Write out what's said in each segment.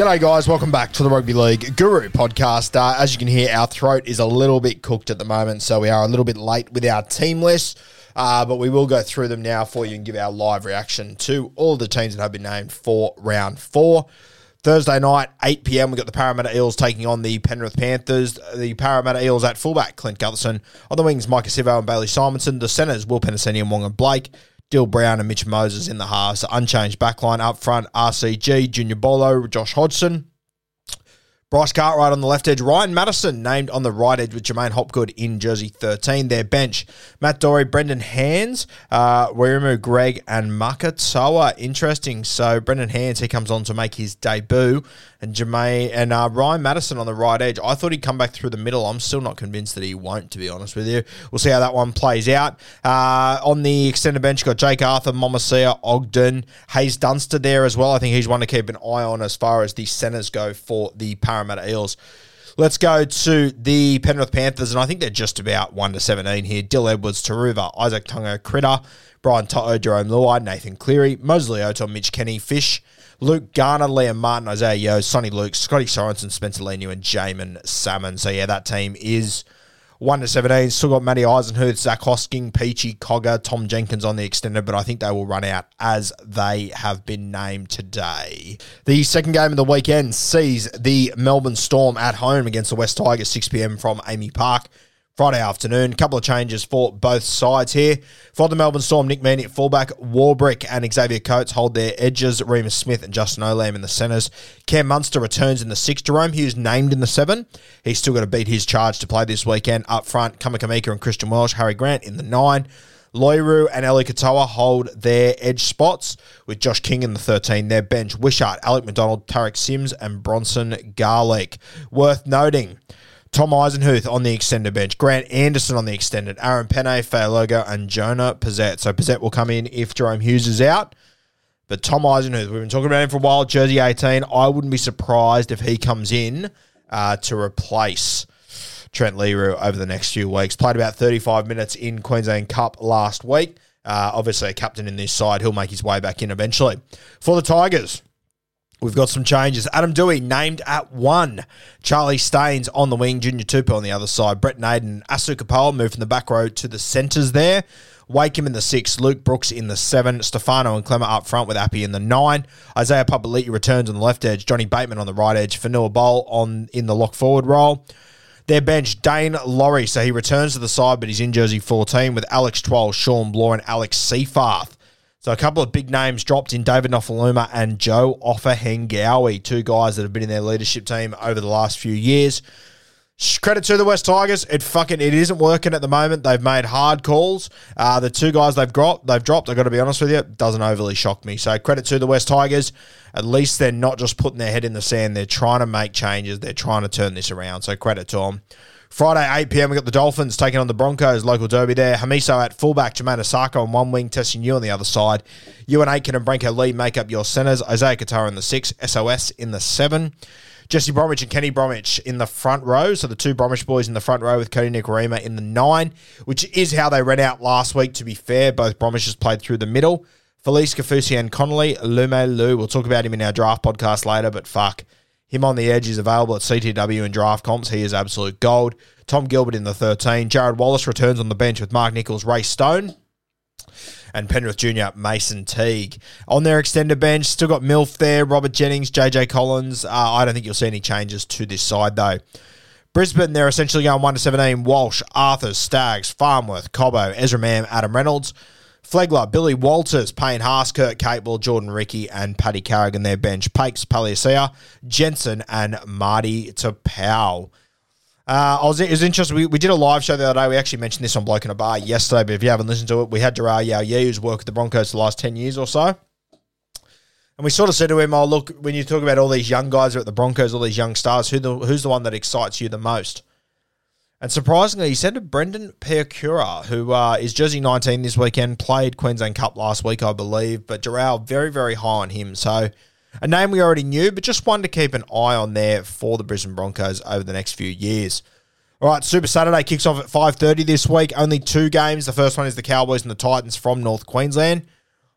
G'day, guys. Welcome back to the Rugby League Guru podcast. Uh, as you can hear, our throat is a little bit cooked at the moment, so we are a little bit late with our team list. Uh, but we will go through them now for you and give our live reaction to all the teams that have been named for round four. Thursday night, 8 pm, we've got the Parramatta Eels taking on the Penrith Panthers. The Parramatta Eels at fullback, Clint Gutherson. On the wings, Maika Sivo and Bailey Simonsson. The centres, Will Penisini and Wong and Blake. Dill Brown and Mitch Moses in the halves. Unchanged backline up front, RCG, Junior Bolo, Josh Hodgson. Bryce Cartwright on the left edge. Ryan Matterson named on the right edge with Jermaine Hopgood in jersey 13. Their bench, Matt Doorey, Brendan Hands, uh, Wiremu, Greig, and Makatoa. Interesting. So Brendan Hands, he comes on to make his debut. And Jermaine and uh, Ryan Matterson on the right edge. I thought he'd come back through the middle. I'm still not convinced that he won't, to be honest with you. We'll see how that one plays out. Uh, on the extended bench, got Jake Arthur, Momasia, Ogden, Haze Dunster there as well. I think he's one to keep an eye on as far as the centres go for the Parramatta Eels. Let's go to the Penrith Panthers, and I think they're just about 1 to 17 here. Dill Edwards, Taruva, Isaac Tungo, Critter, Brian To'o, Jarome Luai, Nathan Cleary, Mosley Oto, Mitch Kenny, Fish, Luke Garner, Liam Martin, Isaiah Yeo, Soni Luke, Scotty Sorensen, Spencer Leniu, and Jaeman Salmon. So, yeah, that team is 1 to 17. Still got Matty Eisenhuth, Zac Hosking, Peachy, Cogger, Tom Jenkins on the extended, but I think they will run out as they have been named today. The second game of the weekend sees the Melbourne Storm at home against the West Tigers, 6 pm from AAMI Park. Friday afternoon. A couple of changes for both sides here. For the Melbourne Storm, Nick Meaney at fullback, Warbrick and Xavier Coates hold their edges, Reimis Smith and Justin Olam in the centres. Cam Munster returns in the six. Jahrome Hughes named in the seven. He's still got to beat his charge to play this weekend. Up front, Kamikamica and Christian Welch, Harry Grant in the nine. Loiru and Eli Katoa hold their edge spots with Josh King in the 13. Their bench, Wishart, Alec McDonald, Tariq Sims, and Bronson Garlick. Worth noting, Tom Eisenhuth on the extended bench, Grant Anderson on the extended, Aaron Penne, Fayalogo, and Jonah Pezet. So Pezet will come in if Jahrome Hughes is out. But Tom Eisenhuth, we've been talking about him for a while, jersey 18. I wouldn't be surprised if he comes in uh, to replace Trent Leroux over the next few weeks. Played about 35 minutes in Queensland Cup last week. Uh, obviously, a captain in this side. He'll make his way back in eventually. For the Tigers, We've got some changes. Adam Doueihi named at one. Charlie Staines on the wing. Junior Tupou on the other side. Brent Naden, Asu Kepaoa moved from the back row to the centres there. Wakeham in the six. Luke Brooks in the seven. Stefano and Clemmer up front with Appy in the nine. Isaiah Papali'i returns on the left edge. Johnny Bateman on the right edge. Fanua Bowl on in the lock forward role. Their bench, Dane Laurie. So he returns to the side, but he's in jersey 14 with Alex Twal, Shawn Blore, and Alex Seyfarth. So a couple of big names dropped in David Nofoaluma and Joe Ofahengaue, two guys that have been in their leadership team over the last few years. Credit to the West Tigers. It fucking it isn't working at the moment. They've made hard calls. Uh, the two guys they've dropped, they've dropped. I got to be honest with you, doesn't overly shock me. So credit to the West Tigers. At least they're not just putting their head in the sand. They're trying to make changes. They're trying to turn this around. So credit to them. Friday, 8 p.m., we got the Dolphins taking on the Broncos, local derby there. Hamiso at fullback, Jamayne Isaako on one wing, testing you on the other side. You and Aiken and Branko Lee make up your centres. Isaiah Katara in the six, SOS in the seven. Jesse Bromwich and Kenny Bromwich in the front row. So the two Bromwich boys in the front row with Cody Nikorima in the nine, which is how they ran out last week, to be fair. Both Bromwiches played through the middle. Felise Kaufusi and Connolly, Lume Lu. We'll talk about him in our draft podcast later, but fuck. Him on the edge is available at CTW and draft comps. He is absolute gold. Tom Gilbert in the 13. Jarrod Wallace returns on the bench with Mark Nichols, Ray Stone, and Penrith Junior Mason Teague. On their extended bench, still got Milf there, Robert Jennings, JJ Collins. Uh, I don't think you'll see any changes to this side though. Brisbane, they're essentially going 1 to 17. Walsh, Arthur, Staggs, Farnworth, Cobbo, Ezra Mam, Adam Reynolds. Flegler, Billy Walters, Payne Haas, Kurt Capewell, Jordan Riki, and Paddy Carrigan, their bench. Pakes, Palasia, Jensen, and Marty Taupau. Uh, I was, it was interesting. We, we did a live show the other day. We actually mentioned this on Bloke in a Bar yesterday, but if you haven't listened to it, we had Gerard Yao Yi, who's worked with the Broncos the last 10 years or so. And we sort of said to him, oh, look, when you talk about all these young guys at the Broncos, all these young stars, who the, who's the one that excites you the most? And surprisingly, he said to Brendan Piakura, who uh, is jersey 19 this weekend, played Queensland Cup last week, I believe, but Gerald very, very high on him. So a name we already knew, but just one to keep an eye on there for the Brisbane Broncos over the next few years. All right, Super Saturday kicks off at 5.30 this week. Only two games. The first one is the Cowboys and the Titans from North Queensland.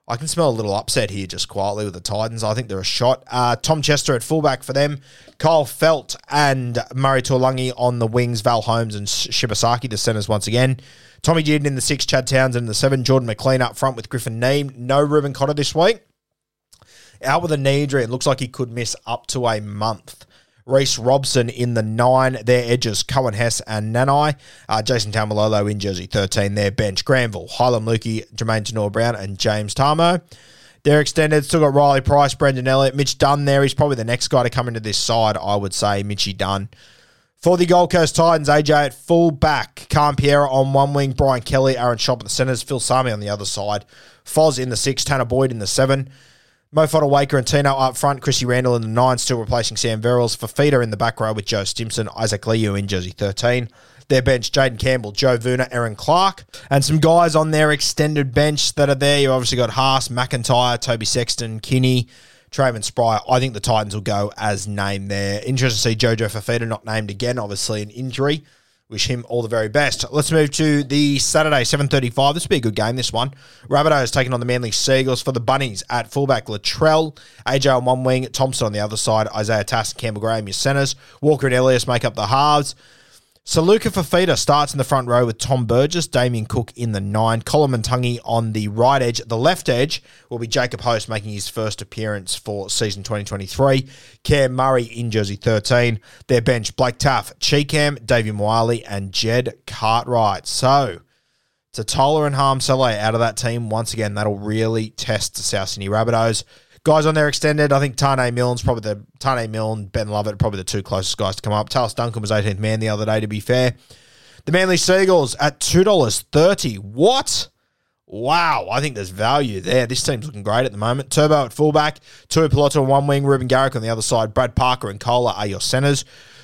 I can smell a little upset here just quietly with the Titans. I think they're a shot. Uh, Tom Chester at fullback for them. Kyle Feldt and Murray Taulagi on the wings. Val Holmes and Shibasaki, the centres once again. Tommy Dearden in the six. Chad Townsend in the seven. Jordan McLean up front with Griffin Neame. No Reuben Cotter this week. Out with a knee injury. It looks like he could miss up to a month. Reece Robson in the nine. Their edges, Coen Hess and Nanai. Uh, Jason Taumalolo in jersey 13. Their bench, Granville, Heilum Luki, Jermaine Tenor Brown, and James Tamou. They're extended. Still got Riley Price, Brendan Elliott, Mitch Dunn there. He's probably the next guy to come into this side, I would say, Mitchy Dunn. For the Gold Coast Titans, AJ at full back, Pierre on one wing, Brian Kelly, Aaron Schoupp at the centres, Phil Sami on the other side, Foz in the six, Tanah Boyd in the seven. Mo Waker and Tino up front, Chrissy Randall in the nine, still replacing Sam Verrills. Fifita in the back row with Joe Stimson, Isaac Liu in jersey 13. Their bench, Jayden Campbell, Joe Vuna, Aaron Clark, and some guys on their extended bench that are there. You've obviously got Haas, McIntyre, Toby Sexton, Kinney, Trayman Spry. I think the Titans will go as named there. Interesting to see Jojo Fifita not named again, obviously an injury. Wish him all the very best. Let's move to the Saturday, 7.35. This will be a good game, this one. Rabbitohs taking on the Manly Seagulls for the Bunnies at fullback Latrell, AJ on one wing, Thompson on the other side, Isaiah Tass and Campbell Graham, your centres. Walker and Elias make up the halves. Saluka Fafita starts in the front row with Tom Burgess, Damien Cook in the nine, Colin Tungy on the right edge. The left edge will be Jacob Host making his first appearance for season 2023. Cam Murray in jersey 13. Their bench, Blake Taaffe, Cheekam, Davvy Moale, and Jed Cartwright. So, Tatola and Harmsele out of that team. Once again, that'll really test the South Sydney Rabbitohs. Guys on there extended, I think Tane Milne's probably the Tane Milne, Ben Lovett, probably the two closest guys to come up. Tallis Duncan was 18th man the other day, to be fair. The Manly Seagulls at $2.30. What? Wow, I think there's value there. This team's looking great at the moment. Turbo at fullback, Tui Piloto on one wing, Reuben Garrick on the other side, Brad Parker and Kohler are your centres.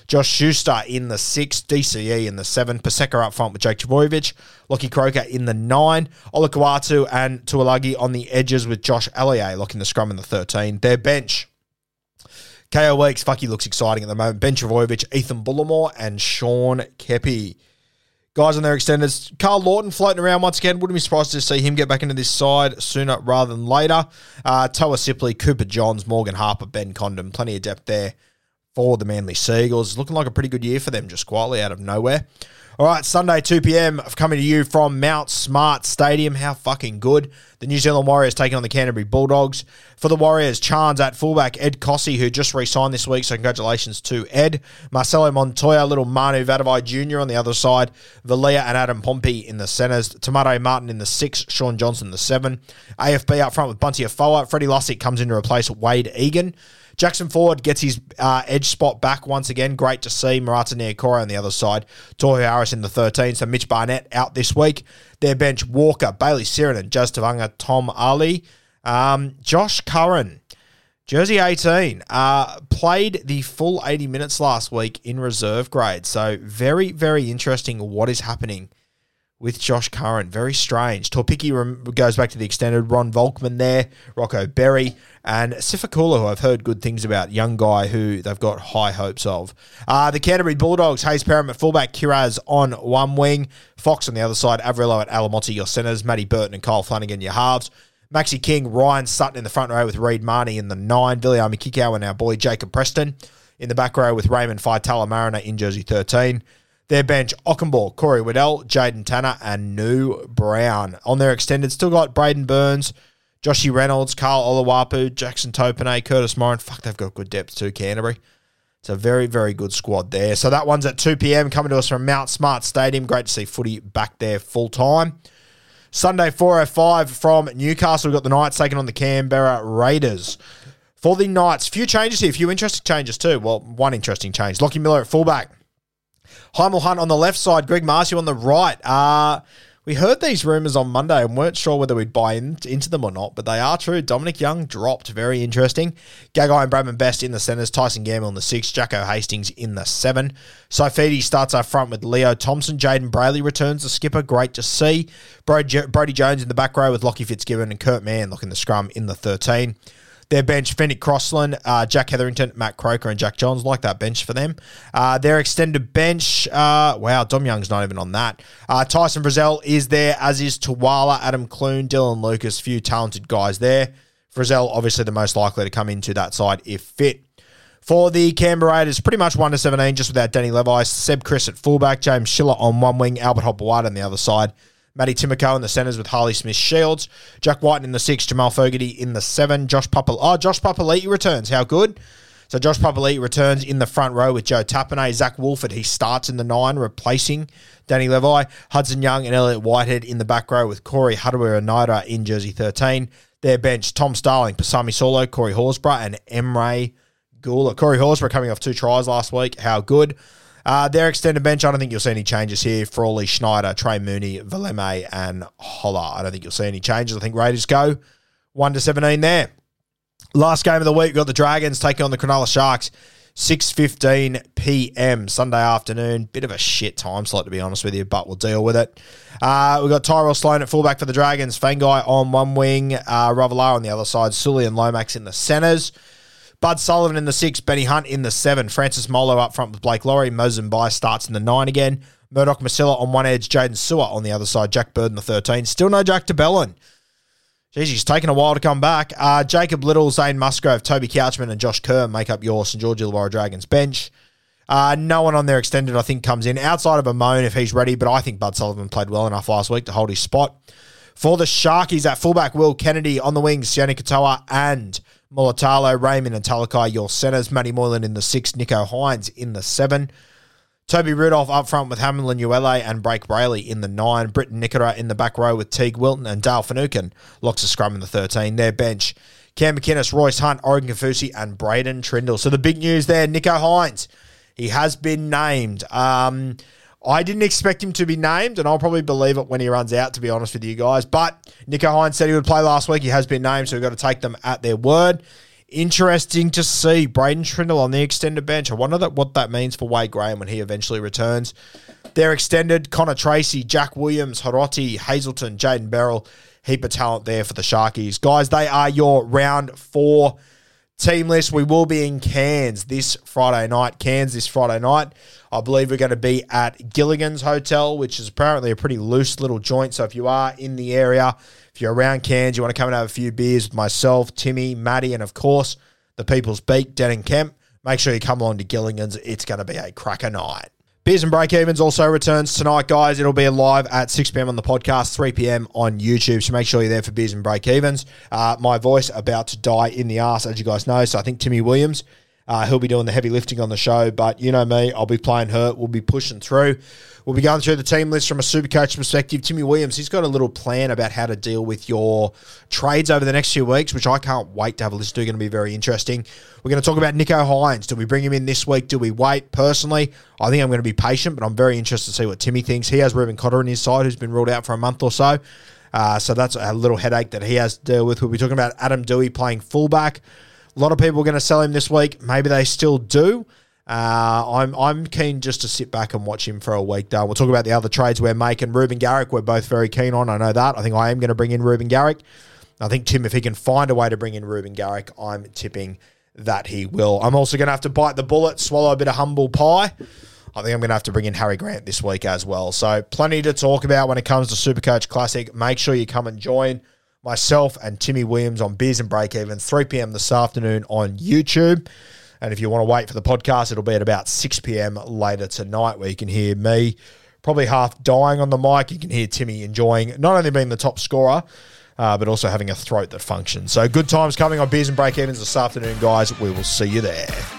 Josh Schuster in the six, DCE in the seven, Paseka up front with Jake Trbojevic, Lockie Croker in the nine, Olakawatu and Tuolagi on the edges with Josh Ellier locking the scrum in the 13. Their bench. KO Weeks, fuck, he looks exciting at the moment. Ben Trbojevic, Ethan Bullemor, and Sean Keppie. Guys on their extenders, Karl Lawton floating around once again. Wouldn't be surprised to see him get back into this side sooner rather than later. Uh, Toa Sipley, Cooper Johns, Morgan Harper, Ben Condon. Plenty of depth there for the Manly Seagulls. Looking like a pretty good year for them, just quietly out of nowhere. All right, Sunday, 2 p.m. coming to you from Mount Smart Stadium. How fucking good. The New Zealand Warriors taking on the Canterbury Bulldogs. For the Warriors, Chans at fullback, Ed Kosi, who just re signed this week, so congratulations to Ed. Marcelo Montoya, little Manu Vatuvei Jr. on the other side. Valia and Adam Pompey in the centres. Tomato Martin in the six, Shaun Johnson the seven. AFB up front with Bunty Afoa. Freddie Lussick comes in to replace Wade Egan. Jackson Ford gets his uh, edge spot back once again. Great to see. Marata Niukore on the other side. Tohu Harris in the 13. So Mitch Barnett out this week. Their bench, Walker, Bailey Sironen, Jazz Tevaga, Tom Ale. Um, Josh Curran, jersey 18, uh, played the full 80 minutes last week in reserve grade. So very, very interesting what is happening with Josh Curran. Very strange. Torpiki goes back to the extended. Ron Volkman there, Rocco Berry, and Sifakula, who I've heard good things about. Young guy who they've got high hopes of. Uh, the Canterbury Bulldogs, Hayze Perham at fullback, Kiraz on one wing, Fox on the other side, Averillo at Alamoti, your centres, Matty Burton and Kyle Flanagan, your halves. Maxi King, Ryan Sutton in the front row with Reed Mahoney in the nine, Viliami Kikau and our boy Jacob Preston in the back row with Raymond Faitala Mariner in jersey 13. Their bench, Ockenball, Corey Waddell, Jaden Tanner, and New Brown. On their extended, still got Braden Burns, Joshy Reynolds, Carl Olawapu, Jackson Topine, Curtis Morin. Fuck, they've got good depth too, Canterbury. It's a very, very good squad there. So that one's at 2 p.m. coming to us from Mount Smart Stadium. Great to see footy back there full time. Sunday, 4.05 from Newcastle. We've got the Knights taking on the Canberra Raiders. For the Knights, few changes here, a few interesting changes too. Well, one interesting change. Lockie Miller at fullback. Heimel Hunt on the left side, Greg Marzhew on the right. Uh, we heard these rumours on Monday and weren't sure whether we'd buy in, into them or not, but they are true. Dominic Young dropped. Very interesting. Gagai and Bradman Best in the centres. Tyson Gamble in the six. Jacko Hastings in the seven. Saifiti starts up front with Leo Thompson. Jayden Brailey returns the skipper. Great to see. Brody Jones in the back row with Lockie Fitzgibbon and Kurt Mann looking the scrum in the 13. Their bench, Phoenix Crossland, uh, Jack Hetherington, Matt Croker, and Jack Johns. Like that bench for them. Uh, their extended bench, uh, wow, Dom Young's not even on that. Uh, Tyson Frizzell is there, as is Tuwala, Adam Clune, Dylan Lucas, few talented guys there. Frizzell, obviously the most likely to come into that side if fit. For the Canberra Raiders, pretty much 1 to 17, just without Danny Levi. Seb Kris at fullback, James Schiller on one wing, Albert Hopoate on the other side. Matty Timoko in the centres with Harley Smith Shields. Jack White in the six. Jamal Fogarty in the seven. Josh Papa. Oh, Josh Papali'i returns. How good? So Josh Papali'i returns in the front row with Joe Tapine. Zac Woolford, he starts in the nine, replacing Danny Levi. Hudson Young and Elliot Whitehead in the back row with Corey Harawira-Naera in jersey 13. Their bench, Tom Starling, Pasami Saulo, Corey Horsburgh, and Emre Guler. Corey Horsburgh coming off two tries last week. How good? Uh, their extended bench, I don't think you'll see any changes here. Frawley, Schneider, Trey Mooney, Valeme, and Holler. I don't think you'll see any changes. I think Raiders go 1 to 17 there. Last game of the week, we've got the Dragons taking on the Cronulla Sharks. 6.15 p.m. Sunday afternoon. Bit of a shit time slot, to be honest with you, but we'll deal with it. Uh, we've got Tyrell Sloan at fullback for the Dragons. Fangai on one wing. Uh, Ravalawa on the other side. Sully and Lomax in the centres. Bud Sullivan in the six, Benny Hunt in the seven, Francis Molo up front with Blake Lawrie, Mozambique starts in the nine again, Murdoch Masilla on one edge, Jaden Sewer on the other side, Jack Bird in the 13. Still no Jack de Belin. Jeez, he's taken a while to come back. Uh, Jacob Liddle, Zane Musgrove, Toby Couchman, and Josh Kerr make up your St. George Illawarra Dragons bench. Uh, no one on their extended, I think, comes in outside of a moan if he's ready, but I think Bud Sullivan played well enough last week to hold his spot. For the Sharkies at fullback, Will Kennedy on the wings, Sione Katoa and Mulatalo, Raymond and Talakai, your centres. Matty Moylan in the six, Nicho Hynes in the seven. Toby Rudolf up front with Hamlin Uele and Blake Brailey in the nine. Briton Nikora in the back row with Teig Wilton and Dale Finucane. Locks a scrum in the 13. Their bench, Cam McInnes, Royce Hunt, Oregon Kaufusi, and Braydon Trindall. So the big news there, Nicho Hynes. He has been named. Um, I didn't expect him to be named, and I'll probably believe it when he runs out, to be honest with you guys. But Nicho Hynes said he would play last week. He has been named, so we've got to take them at their word. Interesting to see Braydon Trindall on the extended bench. I wonder that what that means for Wade Graham when he eventually returns. They're extended Connor Tracey, Jack Williams, Hiroti, Hazelton, Jayden Berrell. Heap of talent there for the Sharkies. Guys, they are your round four team list. We will be in Cairns this Friday night. Cairns this Friday night. I believe we're going to be at Gilligan's Hotel, which is apparently a pretty loose little joint. So if you are in the area, if you're around Cairns, you want to come and have a few beers with myself, Timmy, Maddie, and of course, the People's Beak, Den and Kemp, make sure you come along to Gilligan's. It's going to be a cracker night. Beers and Break Evens also returns tonight, guys. It'll be live at 6 p.m. on the podcast, 3 p.m. on YouTube. So make sure you're there for Beers and Break Evens. Uh, my voice about to die in the ass, as you guys know. So I think Timmy Williams, uh, he'll be doing the heavy lifting on the show. But you know me, I'll be playing hurt. We'll be pushing through. We'll be going through the team list from a super coach perspective. Timmy Williams, he's got a little plan about how to deal with your trades over the next few weeks, which I can't wait to have a listen to. Going to be very interesting. We're going to talk about Nicho Hynes. Do we bring him in this week? Do we wait? Personally, I think I'm going to be patient, but I'm very interested to see what Timmy thinks. He has Reuben Cotter on his side, who's been ruled out for a month or so. Uh, so that's a little headache that he has to deal with. We'll be talking about Adam Doueihi playing fullback. A lot of people are going to sell him this week. Maybe they still do. Uh, I'm I'm keen just to sit back and watch him for a week. Though we'll talk about the other trades we're making. Reuben Garrick, we're both very keen on. I know that. I think I am going to bring in Reuben Garrick. I think Tim, if he can find a way to bring in Reuben Garrick, I'm tipping that he will. I'm also going to have to bite the bullet, swallow a bit of humble pie. I think I'm going to have to bring in Harry Grant this week as well. So plenty to talk about when it comes to Supercoach Classic. Make sure you come and join myself and Timmy Williams on Beers and Break Even, 3 p.m. this afternoon on YouTube. And if you want to wait for the podcast, it'll be at about 6 p.m. later tonight, where you can hear me probably half dying on the mic. You can hear Timmy enjoying not only being the top scorer, uh, but also having a throat that functions. So good times coming on Beers and Break Evens this afternoon, guys. We will see you there.